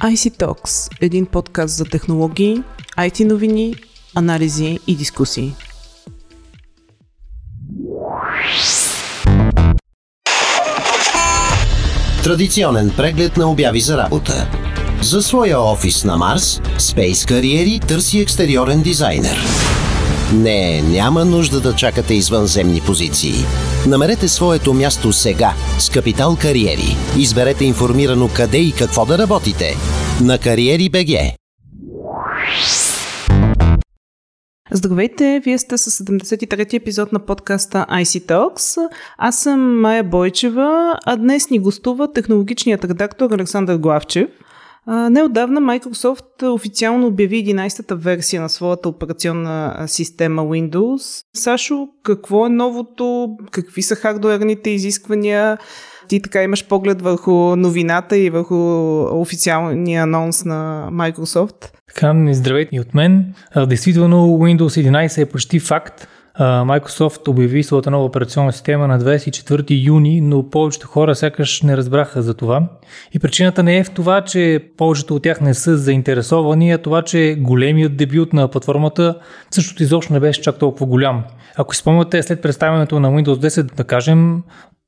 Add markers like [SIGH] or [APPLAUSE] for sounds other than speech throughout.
IC Talks – един подкаст за технологии, IT новини, анализи и дискусии. Традиционен преглед на обяви за работа. За своя офис на Марс, Space Кариери търси екстериорен дизайнер. Не, няма нужда да чакате извънземни позиции. Намерете своето място сега с Капитал Кариери. Изберете информирано къде и какво да работите. На Кариери БГ. Здравейте, вие сте с 73-ти епизод на подкаста IC Talks. Аз съм Майя Бойчева, а днес ни гостува технологичният редактор Александър Главчев. Неодавна Microsoft официално обяви 11-та версия на своята операционна система Windows. Сашо, какво е новото? Какви са хардуерните изисквания? Ти така имаш поглед върху новината и върху официалния анонс на Microsoft. Така, здравейте и от мен. Действително Windows 11 е почти факт. Microsoft обяви своята нова операционна система на 24 юни, но повечето хора сякаш не разбраха за това. И причината не е в това, че повечето от тях не са заинтересовани, а това, че големият дебют на платформата също изобщо не беше чак толкова голям. Ако си спомняте, след представянето на Windows 10, да кажем,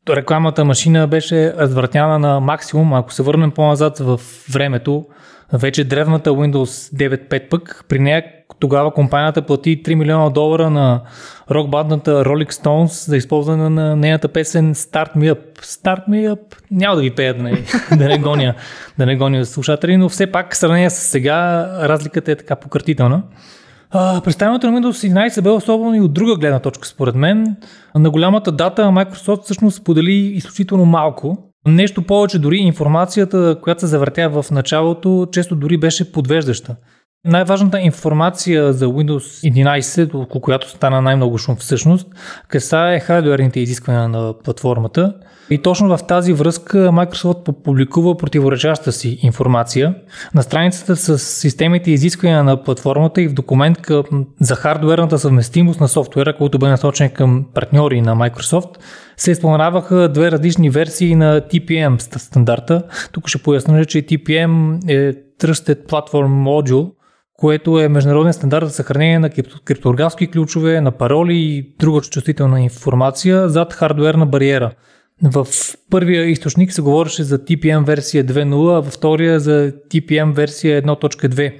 рекламата машина беше развъртяна на максимум. Ако се върнем по-назад в времето, вече древната Windows 9.5 пък, при нея тогава компанията плати 3 милиона долара на рок-бандната Rolling Stones за използване на нейната песен Start Me Up. Start Me Up. Няма да ви пея да не, [LAUGHS] да не гоня, да не гоня слушатели, но все пак в сравнение с сега разликата е така пократителна. Представянето на Windows 11 бе особено и от друга гледна точка, според мен. На голямата дата Microsoft всъщност сподели изключително малко. Нещо повече, дори информацията, която се завъртя в началото, често дори беше подвеждаща. Най-важната информация за Windows 11, около която стана най-много шум всъщност, касае хардуерните изисквания на платформата. И точно в тази връзка Microsoft публикува противоречаща си информация. На страницата с системите и изисквания на платформата и в документ за хардуерната съвместимост на софтуера, който бе насочен към партньори на Microsoft, се споменаваха две различни версии на TPM стандарта. Тук ще поясня, че TPM е Trusted Platform Module, което е международен стандарт за съхранение на криптографски ключове, на пароли и друга чувствителна информация зад хардуерна бариера. В първия източник се говореше за TPM версия 2.0, а във втория за TPM версия 1.2.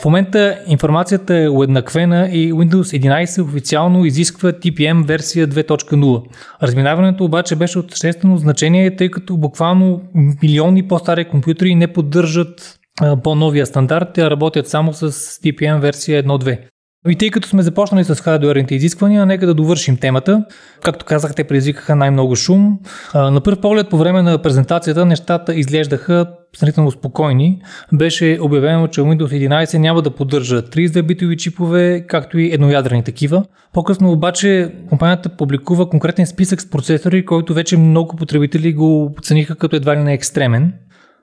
В момента информацията е уеднаквена и Windows 11 официално изисква TPM версия 2.0. Разминаването обаче беше от съществено значение, тъй като буквално милиони по-стари компютри не поддържат по-новия стандарт, те работят само с TPM версия 1.2. И тъй като сме започнали с хардуерните изисквания, нека да довършим темата. Както казах, те предизвикаха най-много шум. На първ поглед по време на презентацията нещата изглеждаха сравнително спокойни. Беше обявено, че Windows 11 няма да поддържа 32 битови чипове, както и едноядрени такива. По-късно обаче компанията публикува конкретен списък с процесори, който вече много потребители го оцениха като едва ли не екстремен.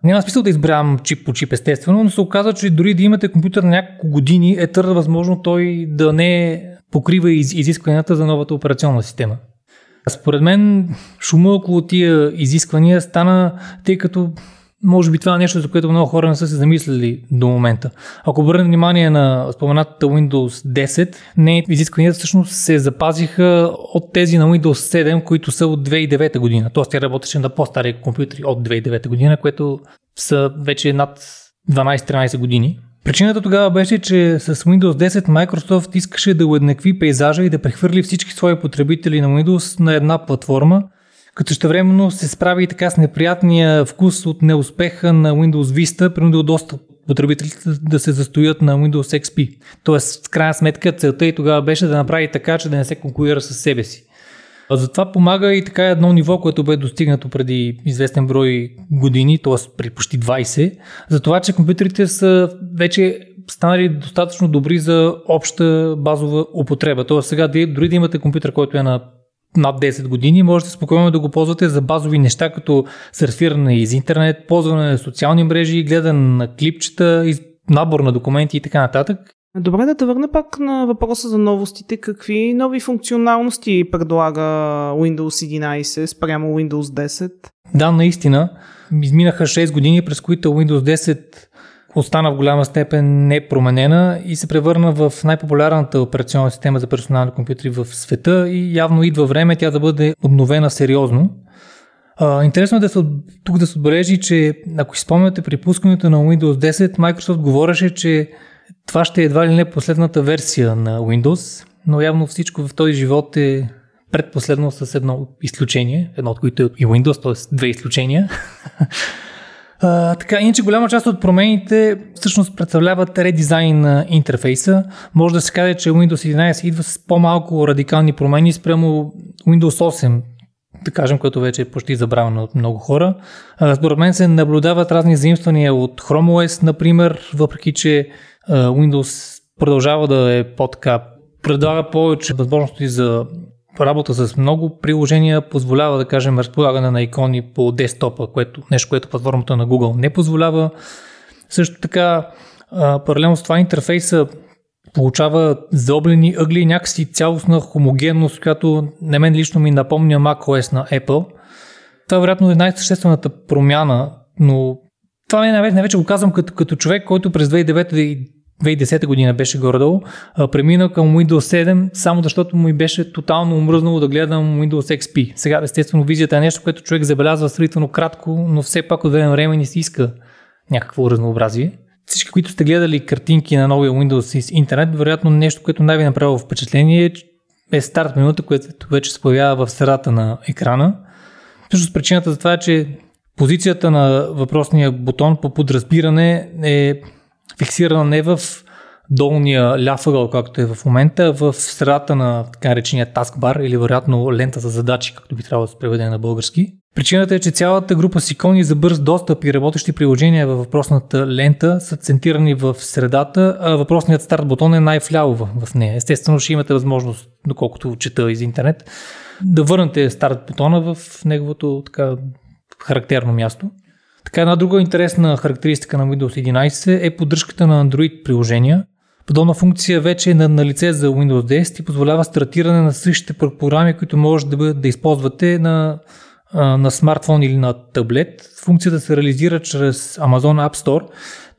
Няма смисъл да избравям чип по чип, естествено, но се оказа, че дори да имате компютър на няколко години, е твърде възможно той да не покрива изискванията за новата операционна система. Според мен шума около тия изисквания стана, тъй като може би това е нещо, за което много хора не са се замислили до момента. Ако обърнем внимание на споменатата Windows 10, не изискванията всъщност се запазиха от тези на Windows 7, които са от 2009 година. Тоест тя работеше на по-стари компютри от 2009 година, което са вече над 12-13 години. Причината тогава беше, че с Windows 10 Microsoft искаше да уеднакви пейзажа и да прехвърли всички свои потребители на Windows на една платформа, като ще времено се справи и така с неприятния вкус от неуспеха на Windows Vista, принудил доста потребителите да се застоят на Windows XP. Тоест, в крайна сметка, целта и тогава беше да направи така, че да не се конкурира с себе си. Затова помага и така едно ниво, което бе достигнато преди известен брой години, т.е. при почти 20, за това, че компютрите са вече станали достатъчно добри за обща базова употреба. Тоест сега дори да имате компютър, който е на над 10 години, можете спокойно да го ползвате за базови неща, като сърфиране из интернет, ползване на социални мрежи, гледане на клипчета, набор на документи и така нататък. Добре да те върна пак на въпроса за новостите. Какви нови функционалности предлага Windows 11 спрямо Windows 10? Да, наистина. Изминаха 6 години, през които Windows 10 остана в голяма степен непроменена и се превърна в най-популярната операционна система за персонални компютри в света и явно идва време тя да бъде обновена сериозно. Интересно е да се, тук да се отбележи, че ако си спомняте при пускането на Windows 10, Microsoft говореше, че това ще е едва ли не последната версия на Windows, но явно всичко в този живот е предпоследно с едно изключение, едно от които е и Windows, т.е. две изключения. [LAUGHS] Така, иначе голяма част от промените всъщност представляват редизайн на интерфейса. Може да се каже, че Windows 11 идва с по-малко радикални промени спрямо Windows 8, да кажем, което вече е почти забравено от много хора. Според мен се наблюдават разни заимствания от Chrome OS, например, въпреки че Windows продължава да е по-така, предлага повече възможности за работа с много приложения позволява, да кажем, разполагане на икони по десктопа, което, нещо, което платформата на Google не позволява. Също така, паралелно с това интерфейса получава заоблени ъгли някакси цялостна хомогенност, която на мен лично ми напомня macOS на Apple. Това вероятно е най-съществената промяна, но това е най-вече, най-вече го казвам като, като човек, който през 2009 2010 година беше горе-долу, премина към Windows 7, само защото му и беше тотално умръзнало да гледам Windows XP. Сега, естествено, визията е нещо, което човек забелязва сравнително кратко, но все пак от време време ни си иска някакво разнообразие. Всички, които сте гледали картинки на новия Windows из интернет, вероятно нещо, което най-ви е направило впечатление е старт минута, което вече се появява в средата на екрана. Всъщност причината за това е, че позицията на въпросния бутон по подразбиране е фиксирана не в долния ляв ъгъл, както е в момента, в средата на така наречения таскбар или вероятно лента за задачи, както би трябвало да се преведе на български. Причината е, че цялата група с икони за бърз достъп и работещи приложения във въпросната лента са центирани в средата, а въпросният старт бутон е най-вляво в нея. Естествено ще имате възможност, доколкото чета из интернет, да върнете старт бутона в неговото така характерно място. Така една друга интересна характеристика на Windows 11 е поддръжката на Android приложения. Подобна функция вече е на, на лице за Windows 10 и позволява стартиране на същите програми, които може да, да използвате на, на смартфон или на таблет. Функцията се реализира чрез Amazon App Store,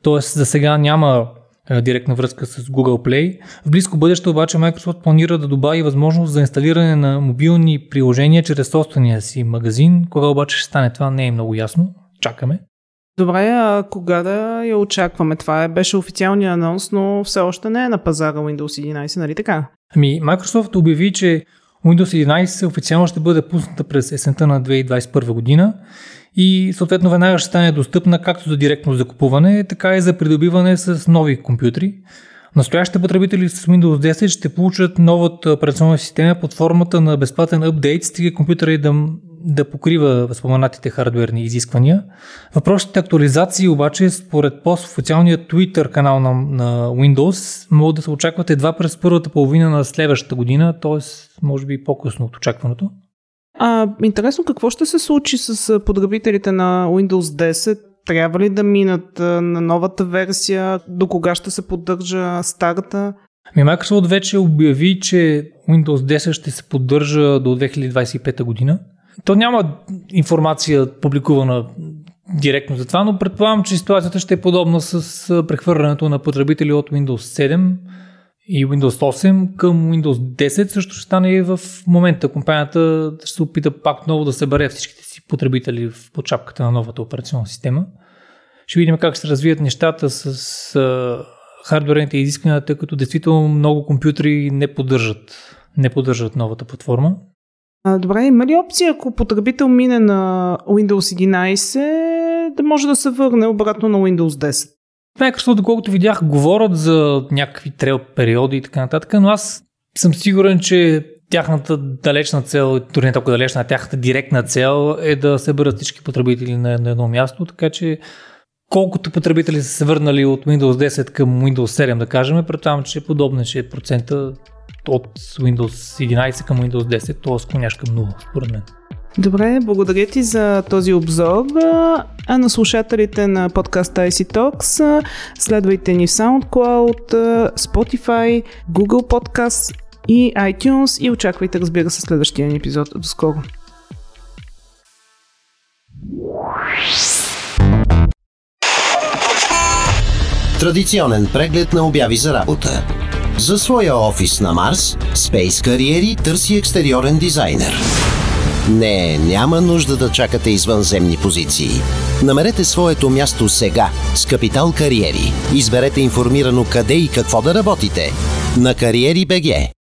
т.е. за сега няма директна връзка с Google Play. В близко бъдеще обаче Microsoft планира да добави възможност за инсталиране на мобилни приложения чрез собствения си магазин. Кога обаче ще стане това не е много ясно чакаме. Добре, а кога да я очакваме? Това е, беше официалния анонс, но все още не е на пазара Windows 11, нали така? Ами, Microsoft обяви, че Windows 11 официално ще бъде пусната през есента на 2021 година и съответно веднага ще стане достъпна както за директно закупуване, така и за придобиване с нови компютри. Настоящите потребители с Windows 10 ще получат новата операционна система под формата на безплатен апдейт, стига компютъра и да да покрива споменатите хардверни изисквания. Въпросите актуализации обаче, според пост в официалния Twitter канал на, на Windows, могат да се очакват едва през първата половина на следващата година, т.е. може би по-късно от очакваното. А, интересно какво ще се случи с потребителите на Windows 10? Трябва ли да минат на новата версия? До кога ще се поддържа старата? Ми Microsoft вече обяви, че Windows 10 ще се поддържа до 2025 година. То няма информация публикувана директно за това, но предполагам, че ситуацията ще е подобна с прехвърлянето на потребители от Windows 7 и Windows 8 към Windows 10 също ще стане и в момента. Компанията ще се опита пак много да събере всичките си потребители в подчапката на новата операционна система. Ще видим как се развият нещата с хардверните изисквания, тъй като действително много компютри не поддържат, не поддържат новата платформа. Добре, има ли опция, ако потребител мине на Windows 11, да може да се върне обратно на Windows 10? Microsoft, доколкото видях, говорят за някакви трел периоди и така нататък, но аз съм сигурен, че тяхната далечна цел, дори не толкова далечна, тяхната директна цел е да се бъдат всички потребители на, на едно място, така че колкото потребители са се върнали от Windows 10 към Windows 7, да кажем, предполагам, че е подобно, че е процента от Windows 11 към Windows 10, т.е. склоняш към 0, според мен. Добре, благодаря ти за този обзор. А на слушателите на подкаста IC Talks следвайте ни в SoundCloud, Spotify, Google Podcast и iTunes и очаквайте, разбира се, следващия ни епизод. До скоро! Традиционен преглед на обяви за работа. За своя офис на Марс, Space Кариери търси екстериорен дизайнер. Не, няма нужда да чакате извънземни позиции. Намерете своето място сега с Капитал Кариери. Изберете информирано къде и какво да работите на Кариери БГ.